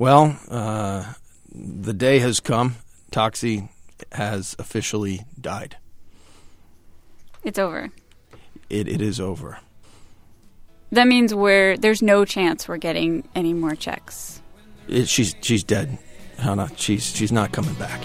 Well, uh, the day has come. Toxie has officially died. It's over. It, it is over. That means we're there's no chance we're getting any more checks. It, she's she's dead, Chana. She's she's not coming back.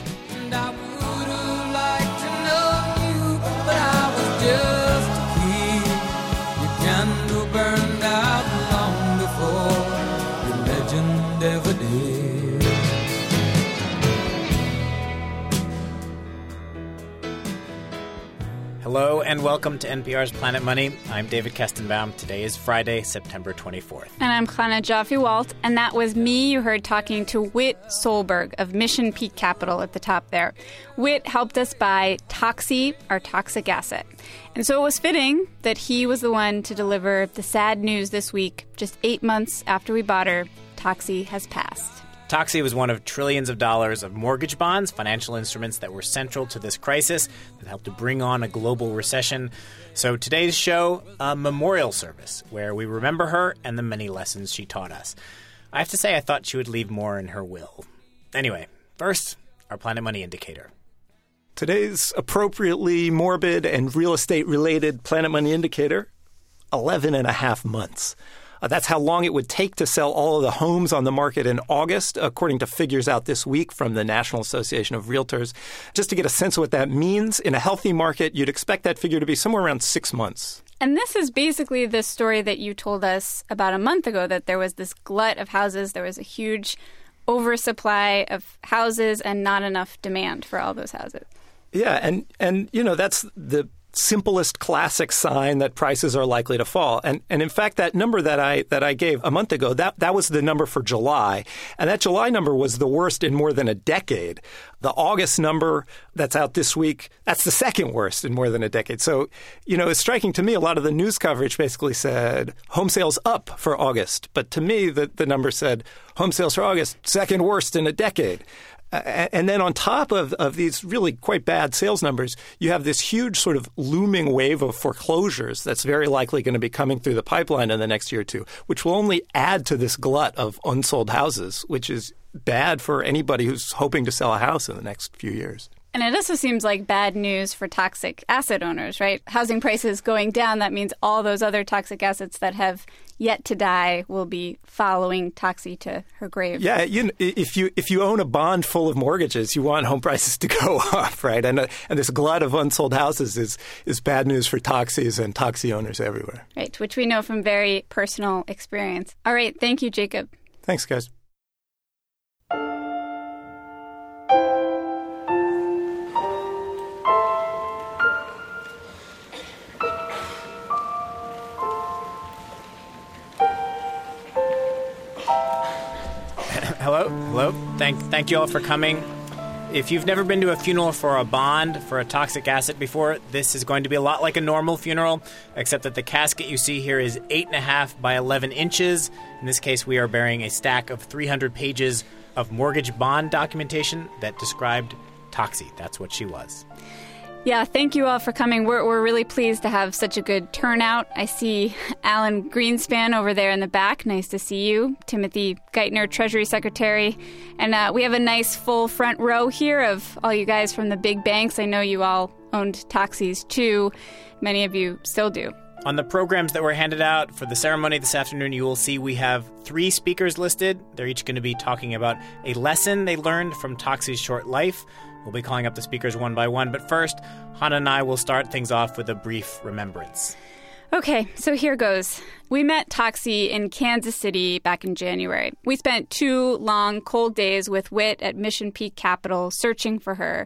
Hello and welcome to NPR's Planet Money. I'm David Kestenbaum. Today is Friday, September 24th. And I'm Chana Joffe Walt, and that was me you heard talking to Whit Solberg of Mission Peak Capital at the top there. Whit helped us buy Toxie, our toxic asset. And so it was fitting that he was the one to deliver the sad news this week, just eight months after we bought her. Toxie has passed. Toxie was one of trillions of dollars of mortgage bonds, financial instruments that were central to this crisis that helped to bring on a global recession. So today's show, a memorial service where we remember her and the many lessons she taught us. I have to say, I thought she would leave more in her will. Anyway, first, our Planet Money indicator. Today's appropriately morbid and real estate related Planet Money indicator 11 and a half months. Uh, that's how long it would take to sell all of the homes on the market in August, according to figures out this week from the National Association of Realtors. Just to get a sense of what that means, in a healthy market, you'd expect that figure to be somewhere around six months. And this is basically the story that you told us about a month ago that there was this glut of houses, there was a huge oversupply of houses and not enough demand for all those houses. Yeah, and and you know that's the simplest classic sign that prices are likely to fall. And and in fact that number that I that I gave a month ago, that that was the number for July. And that July number was the worst in more than a decade. The August number that's out this week, that's the second worst in more than a decade. So, you know, it's striking to me a lot of the news coverage basically said home sales up for August. But to me the, the number said home sales for August, second worst in a decade and then on top of, of these really quite bad sales numbers, you have this huge sort of looming wave of foreclosures that's very likely going to be coming through the pipeline in the next year or two, which will only add to this glut of unsold houses, which is bad for anybody who's hoping to sell a house in the next few years. And it also seems like bad news for toxic asset owners, right? Housing prices going down, that means all those other toxic assets that have yet to die will be following Toxie to her grave. Yeah, you, if you if you own a bond full of mortgages, you want home prices to go up, right? And uh, and this glut of unsold houses is is bad news for Toxies and Toxie owners everywhere. Right, which we know from very personal experience. All right, thank you, Jacob. Thanks, guys. Thank, thank you all for coming. If you've never been to a funeral for a bond for a toxic asset before, this is going to be a lot like a normal funeral, except that the casket you see here is eight and a half by eleven inches. In this case, we are burying a stack of 300 pages of mortgage bond documentation that described Toxie. That's what she was. Yeah, thank you all for coming. We're, we're really pleased to have such a good turnout. I see Alan Greenspan over there in the back. Nice to see you. Timothy Geithner, Treasury Secretary. And uh, we have a nice full front row here of all you guys from the big banks. I know you all owned Toxies too. Many of you still do. On the programs that were handed out for the ceremony this afternoon, you will see we have three speakers listed. They're each going to be talking about a lesson they learned from Toxie's short life. We'll be calling up the speakers one by one, but first, Chana and I will start things off with a brief remembrance. Okay, so here goes. We met Toxie in Kansas City back in January. We spent two long, cold days with Whit at Mission Peak Capital searching for her.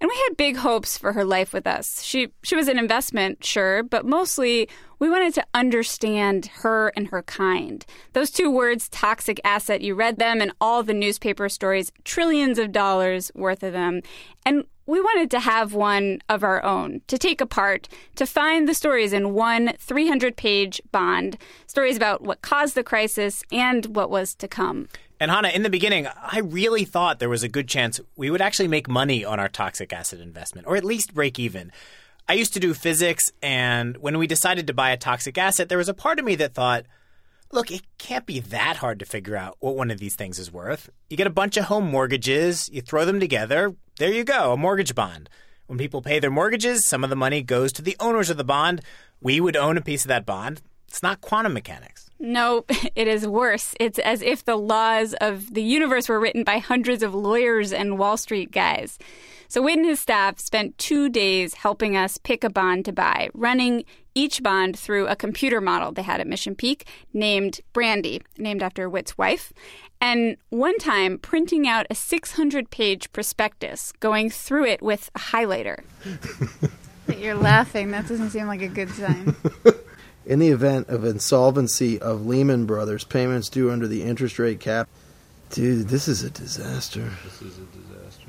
And we had big hopes for her life with us. She, she was an investment, sure, but mostly we wanted to understand her and her kind. Those two words, toxic asset, you read them in all the newspaper stories, trillions of dollars worth of them. And we wanted to have one of our own to take apart, to find the stories in one 300 page bond, stories about what caused the crisis and what was to come. And Chana, in the beginning, I really thought there was a good chance we would actually make money on our toxic asset investment, or at least break even. I used to do physics, and when we decided to buy a toxic asset, there was a part of me that thought, Look, it can't be that hard to figure out what one of these things is worth. You get a bunch of home mortgages, you throw them together, there you go, a mortgage bond. When people pay their mortgages, some of the money goes to the owners of the bond. We would own a piece of that bond. It's not quantum mechanics. Nope, it is worse. It's as if the laws of the universe were written by hundreds of lawyers and Wall Street guys. So Whit and his staff spent two days helping us pick a bond to buy, running each bond through a computer model they had at Mission Peak named Brandy, named after Whit's wife. And one time, printing out a 600 page prospectus, going through it with a highlighter. You're laughing. That doesn't seem like a good sign. In the event of insolvency of Lehman Brothers, payments due under the interest rate cap. Dude, this is a disaster. This is a disaster.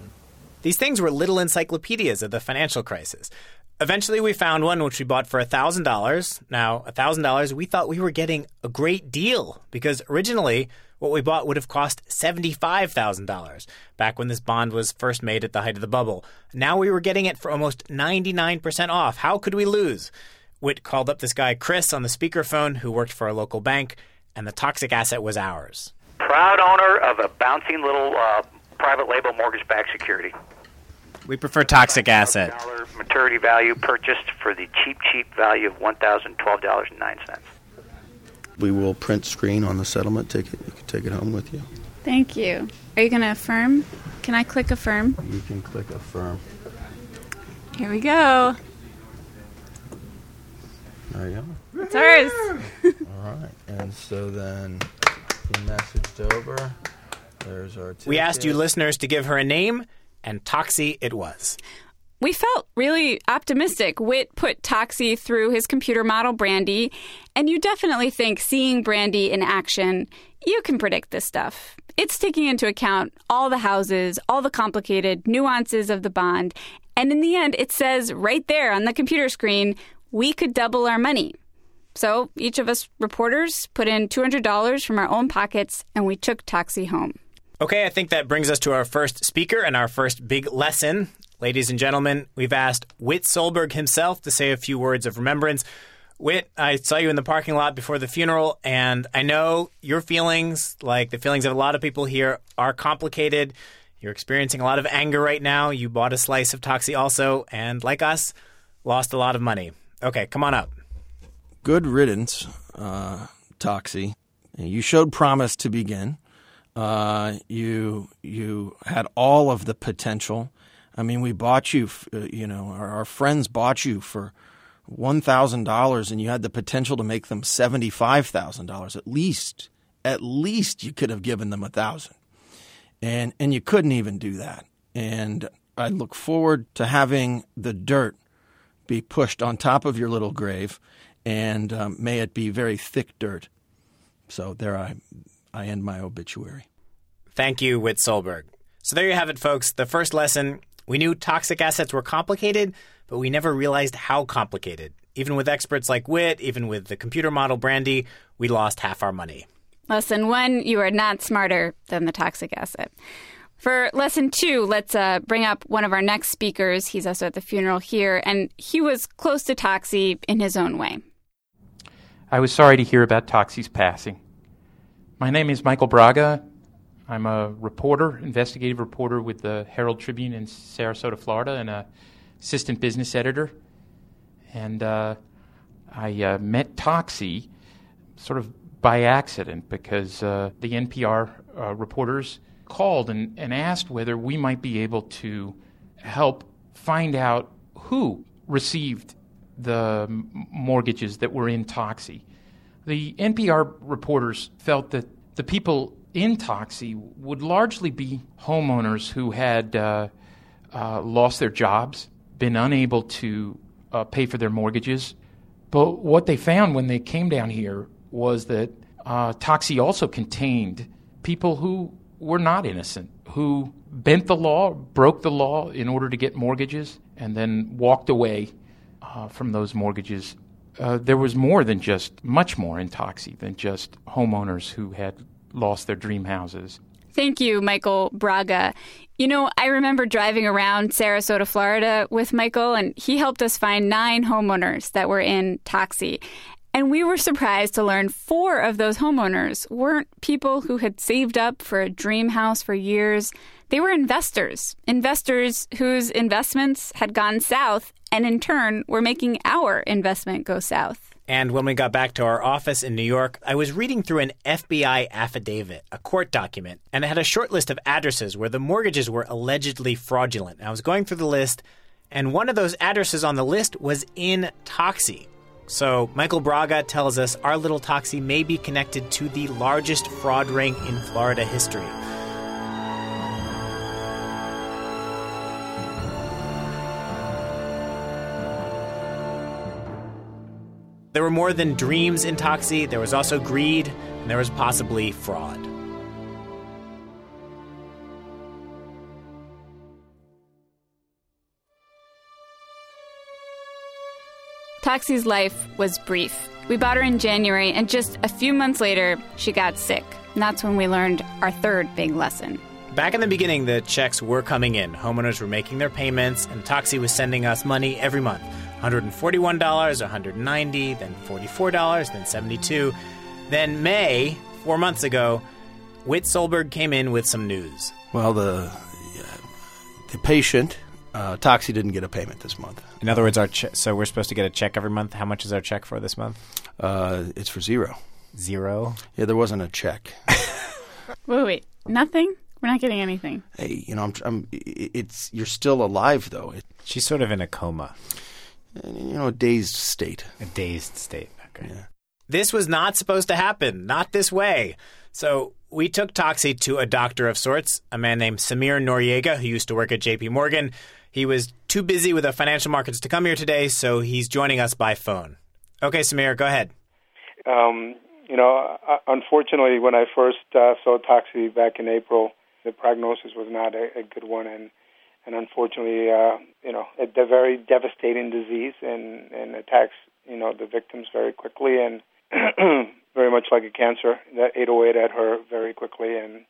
These things were little encyclopedias of the financial crisis. Eventually, we found one which we bought for $1,000. Now, $1,000, we thought we were getting a great deal because originally what we bought would have cost $75,000 back when this bond was first made at the height of the bubble. Now we were getting it for almost 99% off. How could we lose? Whit called up this guy, Chris, on the speakerphone who worked for a local bank, and the toxic asset was ours. Proud owner of a bouncing little uh, private label mortgage backed security. We prefer toxic asset. Dollar maturity value purchased for the cheap, cheap value of $1,012.09. We will print screen on the settlement ticket. You can take it home with you. Thank you. Are you going to affirm? Can I click affirm? You can click affirm. Here we go. There you go. It's ours. All right. And so then you messaged over. There's our ticket. We asked you listeners to give her a name, and Toxie it was. We felt really optimistic. Whit put Toxie through his computer model, Brandy, and you definitely think seeing Brandy in action, you can predict this stuff. It's taking into account all the houses, all the complicated nuances of the bond, and in the end, it says right there on the computer screen, we could double our money. So each of us reporters put in $200 from our own pockets, and we took Toxie home. Okay, I think that brings us to our first speaker and our first big lesson. Ladies and gentlemen, we've asked Whit Solberg himself to say a few words of remembrance. Whit, I saw you in the parking lot before the funeral, and I know your feelings, like the feelings of a lot of people here, are complicated. You're experiencing a lot of anger right now. You bought a slice of Toxie also, and like us, lost a lot of money. Okay, come on up. Good riddance, uh, Toxie. You showed promise to begin. Uh, you you had all of the potential. I mean, we bought you. Uh, you know, our, our friends bought you for one thousand dollars, and you had the potential to make them seventy five thousand dollars at least. At least you could have given them a thousand, and and you couldn't even do that. And I look forward to having the dirt be pushed on top of your little grave, and um, may it be very thick dirt. So there, I I end my obituary. Thank you, Whit Solberg. So there you have it, folks. The first lesson we knew toxic assets were complicated, but we never realized how complicated. Even with experts like Whit, even with the computer model Brandy, we lost half our money. Lesson one you are not smarter than the toxic asset. For lesson two, let's uh, bring up one of our next speakers. He's also at the funeral here, and he was close to Toxie in his own way. I was sorry to hear about Toxie's passing. My name is Michael Braga. I'm a reporter, investigative reporter with the Herald Tribune in Sarasota, Florida, and a assistant business editor. And uh, I uh, met Toxie sort of by accident because uh, the NPR uh, reporters called and, and asked whether we might be able to help find out who received the mortgages that were in Toxie. The NPR reporters felt that the people in Toxie would largely be homeowners who had uh, uh, lost their jobs, been unable to uh, pay for their mortgages. But what they found when they came down here was that uh, Toxie also contained people who were not innocent, who bent the law, broke the law in order to get mortgages, and then walked away uh, from those mortgages. Uh, there was more than just, much more in Toxie than just homeowners who had lost their dream houses. Thank you, Michael Braga. You know, I remember driving around Sarasota, Florida with Michael, and he helped us find nine homeowners that were in Toxie. And we were surprised to learn four of those homeowners weren't people who had saved up for a dream house for years. They were investors, investors whose investments had gone south and in turn were making our investment go south. And when we got back to our office in New York, I was reading through an FBI affidavit, a court document, and it had a short list of addresses where the mortgages were allegedly fraudulent. And I was going through the list, and one of those addresses on the list was in Toxie. So, Michael Braga tells us our little Toxie may be connected to the largest fraud ring in Florida history. There were more than dreams in Toxie, there was also greed, and there was possibly fraud. Toxie's life was brief. We bought her in January, and just a few months later, she got sick. And that's when we learned our third big lesson. Back in the beginning, the checks were coming in. Homeowners were making their payments, and Toxie was sending us money every month. $141, $190, then $44, then 72. Then May, four months ago, Whit Solberg came in with some news. Well, the uh, the patient, uh, Toxie, didn't get a payment this month. In other words, our che- so we're supposed to get a check every month. How much is our check for this month? Uh, it's for zero. Zero. Yeah, there wasn't a check. Wait, wait, nothing? We're not getting anything. hey, you know, I'm, I'm. It's you're still alive though. It, She's sort of in a coma, you know, a dazed state. a dazed state. Okay. Yeah. This was not supposed to happen, not this way. So we took Toxie to a doctor of sorts, a man named Samir Noriega, who used to work at JP Morgan. He was too busy with the financial markets to come here today, so he's joining us by phone. Okay, Samir, go ahead. Um, you know, uh, unfortunately, when I first uh, saw Toxie back in April, the prognosis was not a, a good one, and and unfortunately, uh, you know, a, a very devastating disease and and attacks you know the victims very quickly and very much like a cancer that ate away at her very quickly. And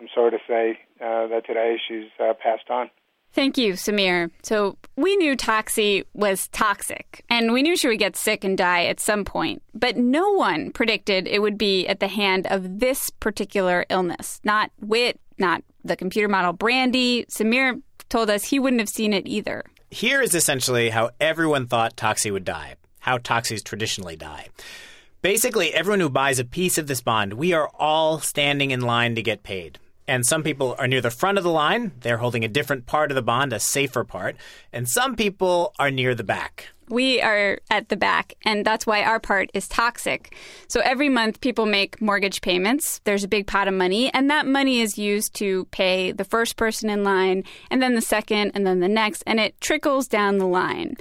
I'm sorry to say uh, that today she's uh, passed on. Thank you, Samir. So we knew Toxie was toxic, and we knew she would get sick and die at some point. But no one predicted it would be at the hand of this particular illness. Not Whit, not the computer model Brandy. Samir told us he wouldn't have seen it either. Here is essentially how everyone thought Toxie would die, how Toxies traditionally die. Basically, everyone who buys a piece of this bond, we are all standing in line to get paid. And some people are near the front of the line. They're holding a different part of the bond, a safer part. And some people are near the back. We are at the back, and that's why our part is toxic. So every month, people make mortgage payments. There's a big pot of money, and that money is used to pay the first person in line, and then the second, and then the next, and it trickles down the line.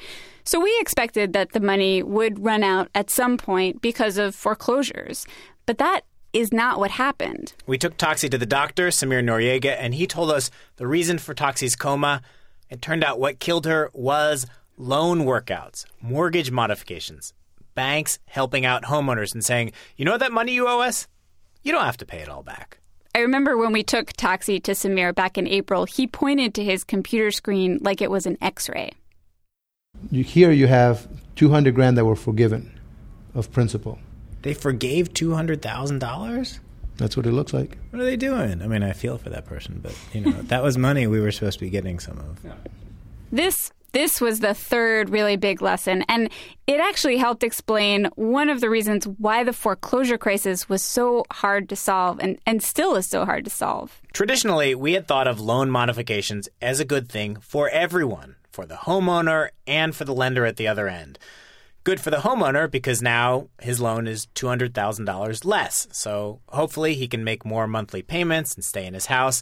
So we expected that the money would run out at some point because of foreclosures. But that is not what happened. We took Toxie to the doctor, Samir Noriega, and he told us the reason for Toxie's coma. It turned out what killed her was loan workouts, mortgage modifications, banks helping out homeowners and saying, you know that money you owe us? You don't have to pay it all back. I remember when we took Toxie to Samir back in April, he pointed to his computer screen like it was an x ray. Here you have 200 grand that were forgiven of principal. They forgave $200,000? That's what it looks like. What are they doing? I mean, I feel for that person, but, you know, that was money we were supposed to be getting some of. This this was the third really big lesson, and it actually helped explain one of the reasons why the foreclosure crisis was so hard to solve and, and still is so hard to solve. Traditionally, we had thought of loan modifications as a good thing for everyone, for the homeowner and for the lender at the other end. Good for the homeowner because now his loan is $200,000 less. So hopefully he can make more monthly payments and stay in his house.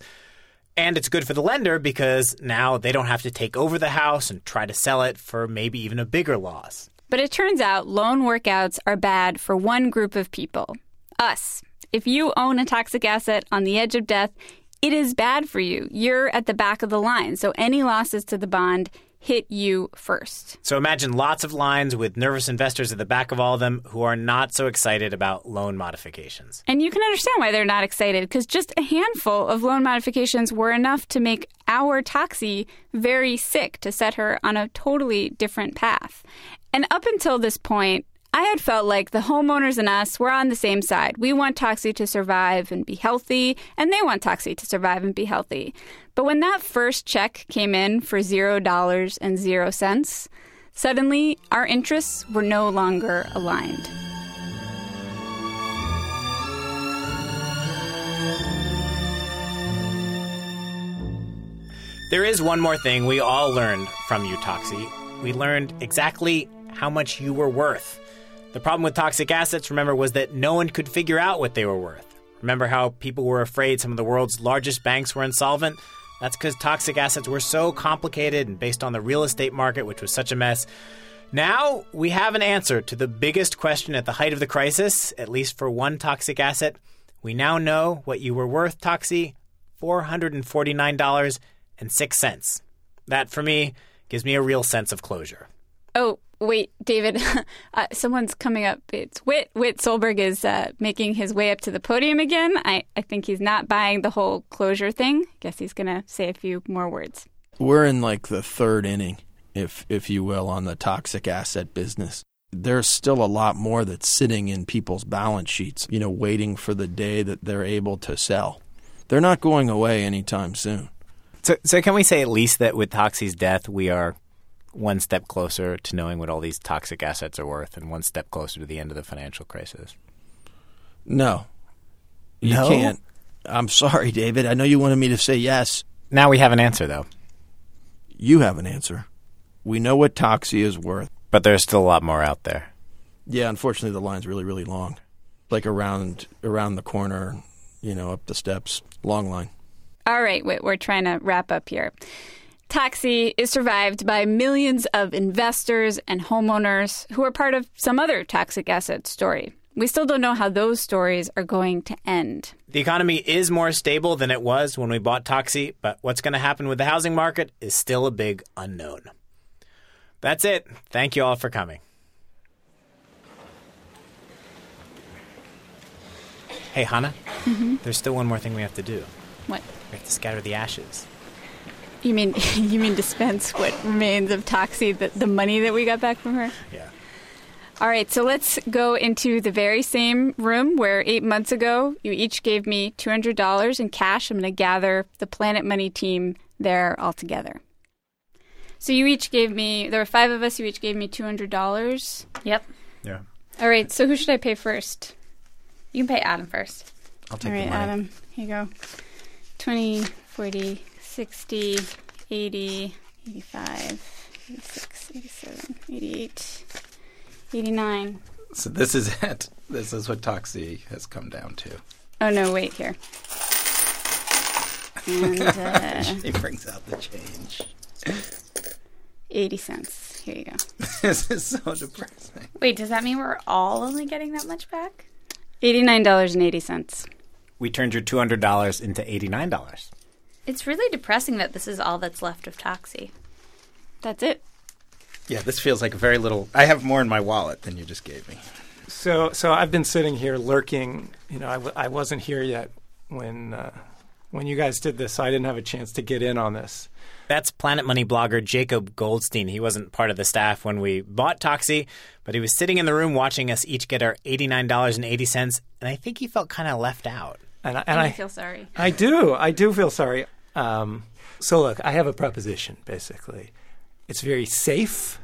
And it's good for the lender because now they don't have to take over the house and try to sell it for maybe even a bigger loss. But it turns out loan workouts are bad for one group of people us. If you own a toxic asset on the edge of death, it is bad for you. You're at the back of the line. So any losses to the bond hit you first. So imagine lots of lines with nervous investors at the back of all of them who are not so excited about loan modifications. And you can understand why they're not excited because just a handful of loan modifications were enough to make our Toxie very sick to set her on a totally different path. And up until this point, I had felt like the homeowners and us were on the same side. We want Toxie to survive and be healthy, and they want Toxie to survive and be healthy. But when that first check came in for zero dollars and zero cents, suddenly our interests were no longer aligned. There is one more thing we all learned from you, Toxie. We learned exactly how much you were worth. The problem with toxic assets, remember, was that no one could figure out what they were worth. Remember how people were afraid some of the world's largest banks were insolvent? That's because toxic assets were so complicated and based on the real estate market, which was such a mess. Now we have an answer to the biggest question at the height of the crisis, at least for one toxic asset. We now know what you were worth, Toxie $449.06. That, for me, gives me a real sense of closure. Oh, wait, David, uh, someone's coming up. It's Whit. Whit Solberg is uh, making his way up to the podium again. I, I think he's not buying the whole closure thing. Guess he's going to say a few more words. We're in like the third inning, if if you will, on the toxic asset business. There's still a lot more that's sitting in people's balance sheets, you know, waiting for the day that they're able to sell. They're not going away anytime soon. So, so can we say at least that with Toxie's death, we are one step closer to knowing what all these toxic assets are worth and one step closer to the end of the financial crisis? No. You No? can't. I'm sorry, David. I know you wanted me to say yes. Now we have an answer, though. You have an answer. We know what Toxie is worth. But there's still a lot more out there. Yeah, unfortunately, the line's really, really long. Like around around the corner, you know, up the steps. Long line. All right, we're trying to wrap up here. Toxie is survived by millions of investors and homeowners who are part of some other toxic asset story. We still don't know how those stories are going to end. The economy is more stable than it was when we bought Toxie, but what's going to happen with the housing market is still a big unknown. That's it. Thank you all for coming. Hey, Chana, mm-hmm. there's still one more thing we have to do. What? We have to scatter the ashes. You mean you mean dispense what remains of Toxie, the, the money that we got back from her? Yeah. All right, so let's go into the very same room where eight months ago you each gave me $200 in cash. I'm going to gather the Planet Money team there all together. So you each gave me, there were five of us, you each gave me $200. Yep. Yeah. All right, so who should I pay first? You can pay Adam first. I'll take All right, the money. Adam, here you go 20, 40, 60, 80, 85, 86, 87, 88, 89. So this is it. This is what Toxie has come down to. Oh, no, wait here. And uh, He brings out the change. 80 cents. Here you go. this is so depressing. Wait, does that mean we're all only getting that much back? $89.80. We turned your $200 into $89. It's really depressing that this is all that's left of Toxie. That's it. Yeah, this feels like very little. I have more in my wallet than you just gave me. So, so I've been sitting here lurking. You know, I, w- I wasn't here yet when uh, when you guys did this, so I didn't have a chance to get in on this. That's Planet Money blogger Jacob Goldstein. He wasn't part of the staff when we bought Toxie, but he was sitting in the room watching us each get our $89.80, and I think he felt kind of left out. And I, and I feel sorry. I do. I do feel sorry. Um, so look, I have a proposition. Basically, it's very safe,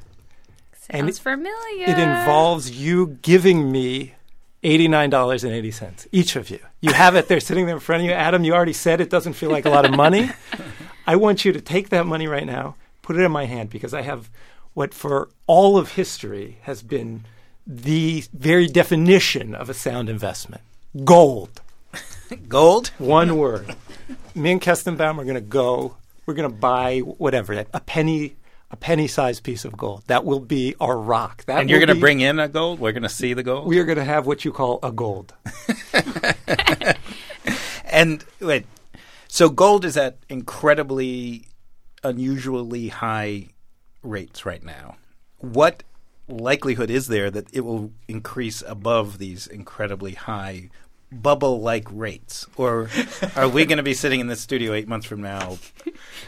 and Sounds it, familiar. it involves you giving me eighty-nine dollars and eighty cents, each of you. You have it there, sitting there in front of you. Adam, you already said it doesn't feel like a lot of money. I want you to take that money right now, put it in my hand, because I have what, for all of history, has been the very definition of a sound investment: gold. Gold? One word. Me and Kestenbaum are going to go. We're going to buy whatever a penny, a penny-sized piece of gold. That will be our rock. That And you're going to bring in a gold? We're going to see the gold? We are going to have what you call a gold. And wait, so gold is at incredibly, unusually high rates right now. What likelihood is there that it will increase above these incredibly high bubble-like rates, or are we going to be sitting in this studio eight months from now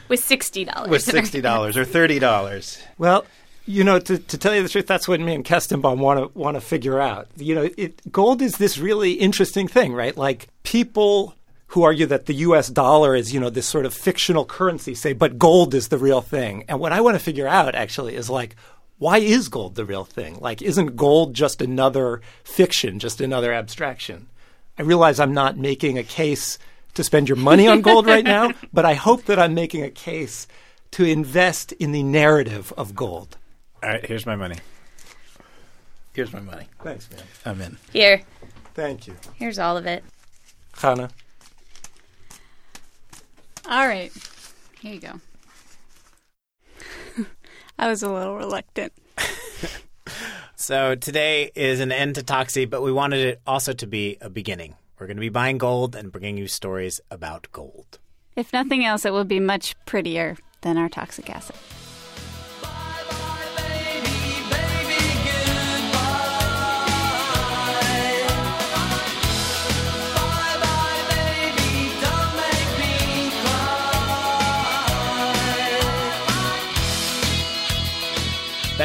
with sixty dollars. with sixty dollars or thirty dollars? Well, You know, to, to tell you the truth, that's what me and Kestenbaum want to want to figure out. You know, it, gold is this really interesting thing, right? Like people who argue that the U.S. dollar is, you know, this sort of fictional currency say, but gold is the real thing. And what I want to figure out actually is like, why is gold the real thing? Like, isn't gold just another fiction, just another abstraction? I realize I'm not making a case to spend your money on gold right now, but I hope that I'm making a case to invest in the narrative of gold. All right, here's my money. Here's my money. Thanks, man. I'm in. Here. Thank you. Here's all of it. Chana. All right. Here you go. I was a little reluctant. so today is an end to Toxie, but we wanted it also to be a beginning. We're going to be buying gold and bringing you stories about gold. If nothing else, it will be much prettier than our toxic acid.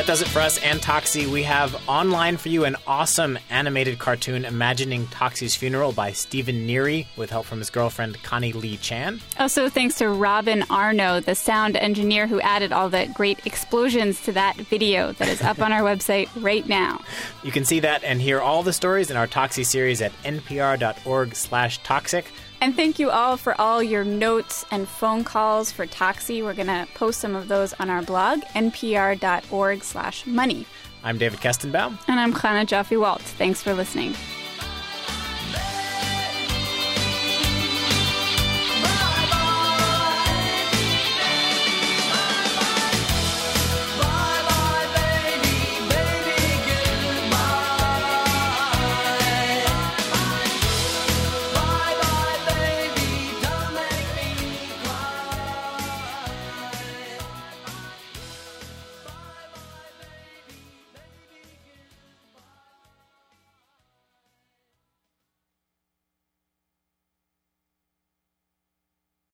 That does it for us and Toxie. We have online for you an awesome animated cartoon imagining Toxie's funeral by Stephen Neary with help from his girlfriend Connie Lee Chan. Also, thanks to Robin Arno, the sound engineer who added all the great explosions to that video that is up on our website right now. You can see that and hear all the stories in our Toxie series at npr.org/toxic. And thank you all for all your notes and phone calls for Toxie. We're going to post some of those on our blog, npr.org slash money. I'm David Kestenbaum. And I'm Chana Joffe Walt. Thanks for listening.